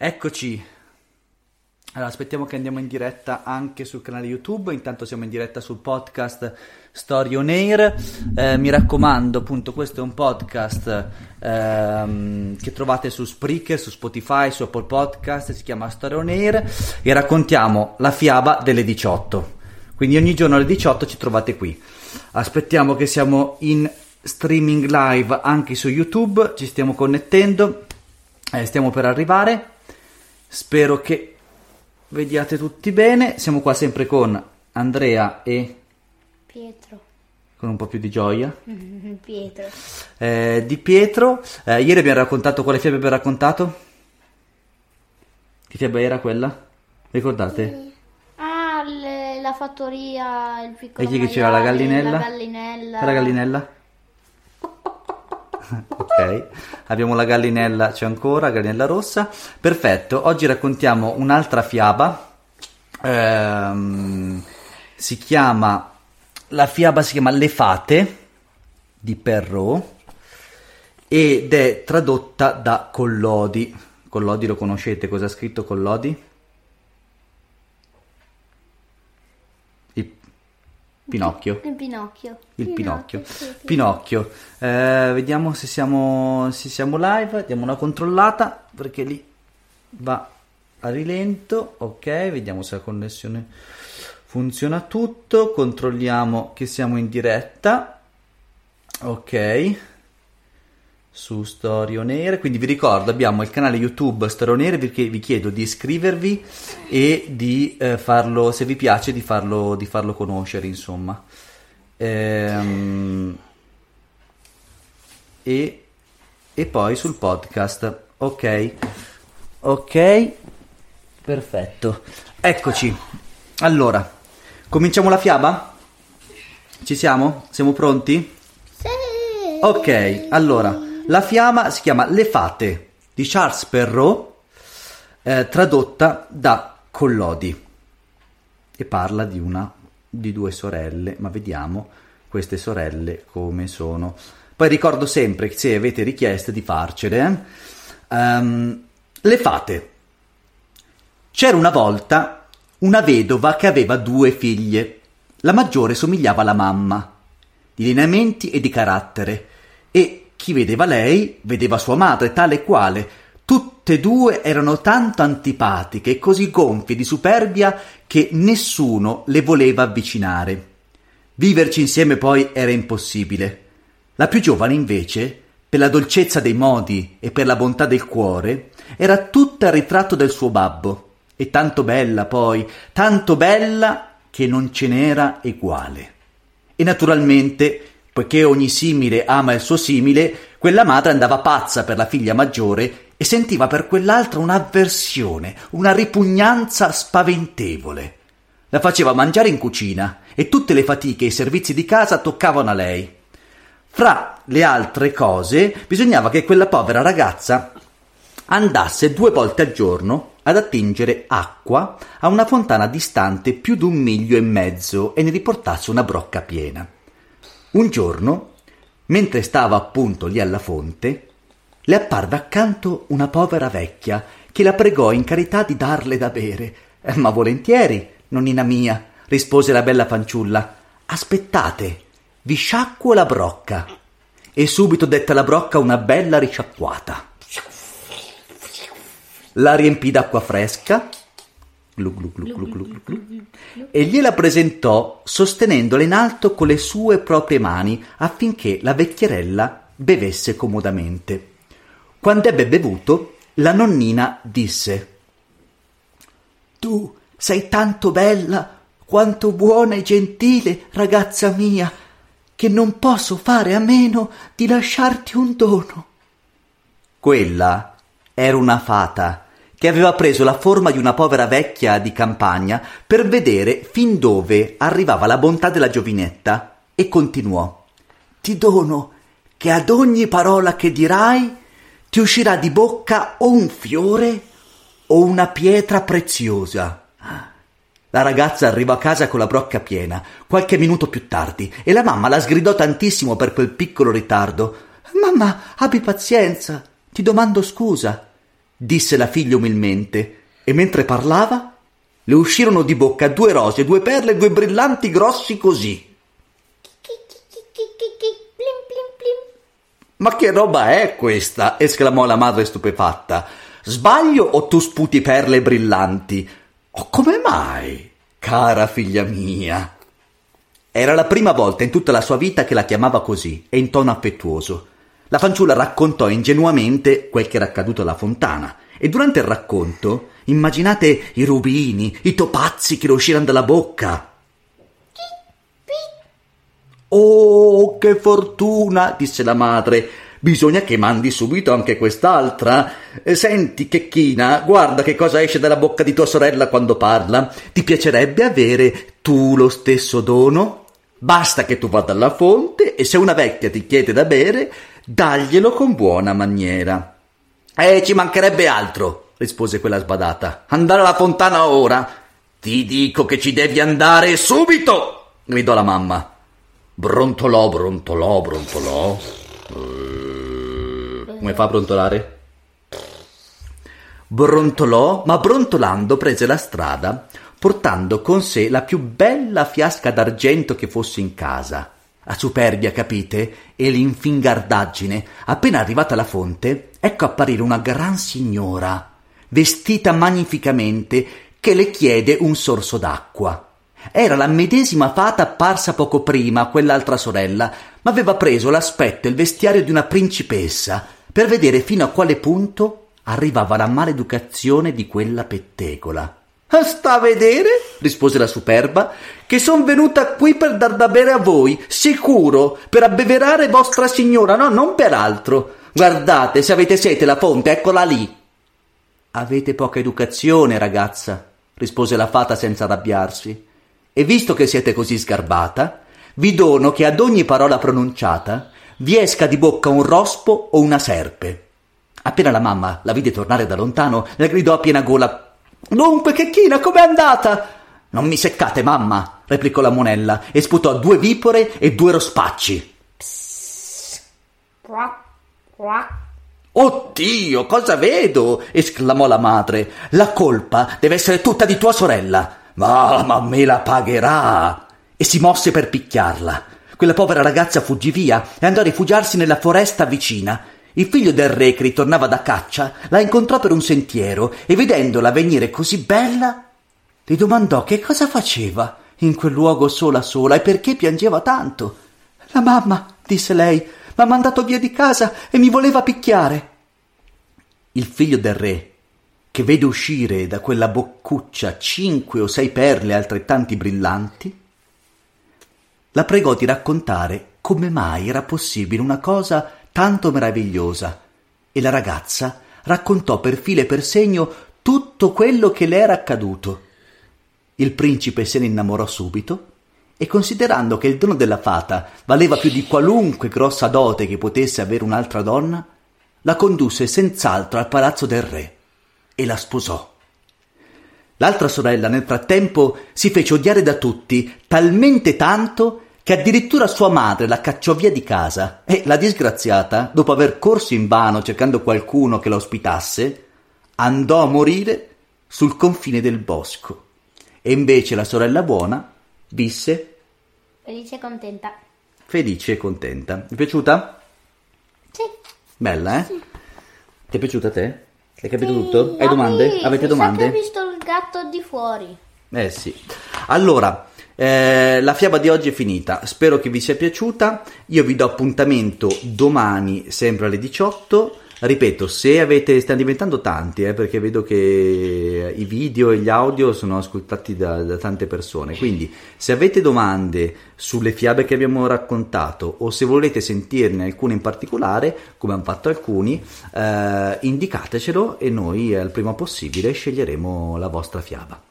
Eccoci. Allora, aspettiamo che andiamo in diretta anche sul canale YouTube. Intanto siamo in diretta sul podcast Story on Air. Eh, mi raccomando, appunto, questo è un podcast ehm, che trovate su Spreaker, su Spotify, su Apple Podcast. Si chiama Story on Air e raccontiamo la fiaba delle 18. Quindi ogni giorno alle 18 ci trovate qui. Aspettiamo che siamo in streaming live anche su YouTube. Ci stiamo connettendo. Eh, stiamo per arrivare. Spero che vediate tutti bene. Siamo qua sempre con Andrea e Pietro. con un po' più di gioia. Pietro. Eh, di Pietro. Eh, ieri abbiamo raccontato quale fiaba abbiamo raccontato? Che fiaba era quella? Ricordate? Ah, le- la fattoria, il piccolo E chi che c'era la gallinella? La gallinella. La gallinella? Ok, abbiamo la gallinella, c'è ancora, gallinella rossa. Perfetto, oggi raccontiamo un'altra fiaba. Ehm, si chiama, la fiaba si chiama Le Fate di Perrault ed è tradotta da Collodi. Collodi lo conoscete, cosa ha scritto Collodi? Pinocchio. Il Pinocchio. Il Pinocchio. sì, sì. Pinocchio. Eh, vediamo se siamo, se siamo live. Diamo una controllata perché lì va a rilento. Ok, vediamo se la connessione funziona tutto. Controlliamo che siamo in diretta. Ok. Su Story On Air. Quindi vi ricordo, abbiamo il canale YouTube Air perché vi chiedo di iscrivervi e di eh, farlo, se vi piace, di farlo, di farlo conoscere, insomma. Ehm, e, e poi sul podcast. Ok, ok, perfetto. Eccoci. Allora, cominciamo la fiaba? Ci siamo? Siamo pronti? Sì. Ok, allora, la fiaba si chiama Le Fate di Charles Perrault, eh, tradotta da Collodi e parla di una di due sorelle, ma vediamo queste sorelle come sono. Poi ricordo sempre se avete richieste di farcele, eh, ehm, le fate. C'era una volta una vedova che aveva due figlie. La maggiore somigliava alla mamma, di lineamenti e di carattere, e chi vedeva lei vedeva sua madre tale e quale. Tutte e due erano tanto antipatiche e così gonfie di superbia che nessuno le voleva avvicinare. Viverci insieme poi era impossibile. La più giovane, invece, per la dolcezza dei modi e per la bontà del cuore, era tutta il ritratto del suo babbo, e tanto bella poi, tanto bella che non ce n'era eguale. E naturalmente, poiché ogni simile ama il suo simile, quella madre andava pazza per la figlia maggiore e sentiva per quell'altra un'avversione, una ripugnanza spaventevole. La faceva mangiare in cucina e tutte le fatiche e i servizi di casa toccavano a lei. Fra le altre cose, bisognava che quella povera ragazza andasse due volte al giorno ad attingere acqua a una fontana distante più d'un miglio e mezzo e ne riportasse una brocca piena. Un giorno, mentre stava appunto lì alla fonte, le apparve accanto una povera vecchia che la pregò in carità di darle da bere. "Eh, Ma volentieri, nonnina mia, rispose la bella fanciulla. Aspettate, vi sciacquo la brocca. E subito dette alla brocca una bella risciacquata. La riempì d'acqua fresca glu glu glu e gliela presentò sostenendola in alto con le sue proprie mani affinché la vecchierella bevesse comodamente. Quando ebbe bevuto, la nonnina disse Tu sei tanto bella, quanto buona e gentile, ragazza mia, che non posso fare a meno di lasciarti un dono. Quella era una fata che aveva preso la forma di una povera vecchia di campagna per vedere fin dove arrivava la bontà della giovinetta e continuò. Ti dono che ad ogni parola che dirai ti uscirà di bocca o un fiore o una pietra preziosa. La ragazza arrivò a casa con la brocca piena, qualche minuto più tardi, e la mamma la sgridò tantissimo per quel piccolo ritardo. Mamma, abbi pazienza, ti domando scusa, disse la figlia umilmente, e mentre parlava le uscirono di bocca due rose, due perle, due brillanti grossi così. Ma che roba è questa? esclamò la madre stupefatta. Sbaglio o tu sputi perle brillanti? Oh, come mai, cara figlia mia? Era la prima volta in tutta la sua vita che la chiamava così e in tono affettuoso. La fanciulla raccontò ingenuamente quel che era accaduto alla fontana e durante il racconto immaginate i rubini, i topazzi che le uscirono dalla bocca. Oh, che fortuna, disse la madre. Bisogna che mandi subito anche quest'altra. Eh, senti, Checchina, guarda che cosa esce dalla bocca di tua sorella quando parla. Ti piacerebbe avere tu lo stesso dono? Basta che tu vada alla fonte e se una vecchia ti chiede da bere, daglielo con buona maniera. Eh, ci mancherebbe altro, rispose quella sbadata. Andare alla fontana ora. Ti dico che ci devi andare subito, gridò la mamma. Brontolò, brontolò, brontolò. Come fa a brontolare? Brontolò, ma brontolando prese la strada, portando con sé la più bella fiasca d'argento che fosse in casa. La superbia, capite, e l'infingardaggine. Appena arrivata alla fonte, ecco apparire una gran signora, vestita magnificamente, che le chiede un sorso d'acqua. Era la medesima fata apparsa poco prima quell'altra sorella, ma aveva preso l'aspetto e il vestiario di una principessa per vedere fino a quale punto arrivava la maleducazione di quella pettegola. Sta a vedere, rispose la superba, che son venuta qui per dar da bere a voi, sicuro, per abbeverare vostra signora, no, non per altro. Guardate, se avete sete la fonte, eccola lì. Avete poca educazione, ragazza, rispose la fata senza arrabbiarsi e visto che siete così sgarbata, vi dono che ad ogni parola pronunciata vi esca di bocca un rospo o una serpe. Appena la mamma la vide tornare da lontano, le gridò a piena gola Dunque, Checchina, com'è andata? Non mi seccate, mamma, replicò la monella e sputò due vipore e due rospacci. Psst. Oddio, cosa vedo? esclamò la madre. La colpa deve essere tutta di tua sorella. Ma, ma me la pagherà! E si mosse per picchiarla. Quella povera ragazza fuggì via e andò a rifugiarsi nella foresta vicina. Il figlio del re che ritornava da caccia la incontrò per un sentiero e vedendola venire così bella, le domandò che cosa faceva in quel luogo sola sola e perché piangeva tanto. La mamma, disse lei, m'ha mandato via di casa e mi voleva picchiare. Il figlio del re che vede uscire da quella boccuccia cinque o sei perle altrettanti brillanti, la pregò di raccontare come mai era possibile una cosa tanto meravigliosa e la ragazza raccontò per filo e per segno tutto quello che le era accaduto. Il principe se ne innamorò subito e considerando che il dono della fata valeva più di qualunque grossa dote che potesse avere un'altra donna, la condusse senz'altro al palazzo del re e la sposò. L'altra sorella nel frattempo si fece odiare da tutti, talmente tanto che addirittura sua madre la cacciò via di casa e la disgraziata, dopo aver corso in vano cercando qualcuno che la ospitasse, andò a morire sul confine del bosco. E invece la sorella buona visse felice e contenta. Felice e contenta. Mi è piaciuta? Sì. Bella, eh? Sì. Ti è piaciuta a te? Hai capito Sì, tutto? Hai domande? Avete domande? ho visto il gatto di fuori. Eh sì. Allora, eh, la fiaba di oggi è finita. Spero che vi sia piaciuta. Io vi do appuntamento domani, sempre alle 18. Ripeto, se avete, stiamo diventando tanti, eh, perché vedo che i video e gli audio sono ascoltati da, da, tante persone, quindi se avete domande sulle fiabe che abbiamo raccontato o se volete sentirne alcune in particolare, come hanno fatto alcuni, eh, indicatecelo e noi al prima possibile sceglieremo la vostra fiaba.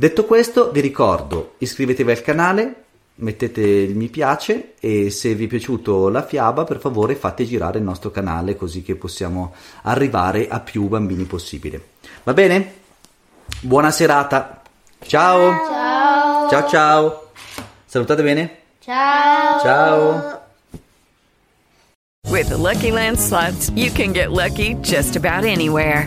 Detto questo, vi ricordo, iscrivetevi al canale, mettete il mi piace e se vi è piaciuto la fiaba per favore fate girare il nostro canale così che possiamo arrivare a più bambini possibile. Va bene? Buona serata. Ciao. Ciao. Ciao ciao. Salutate bene? Ciao. Ciao. With the Lucky Land slots, you can get lucky just about anywhere.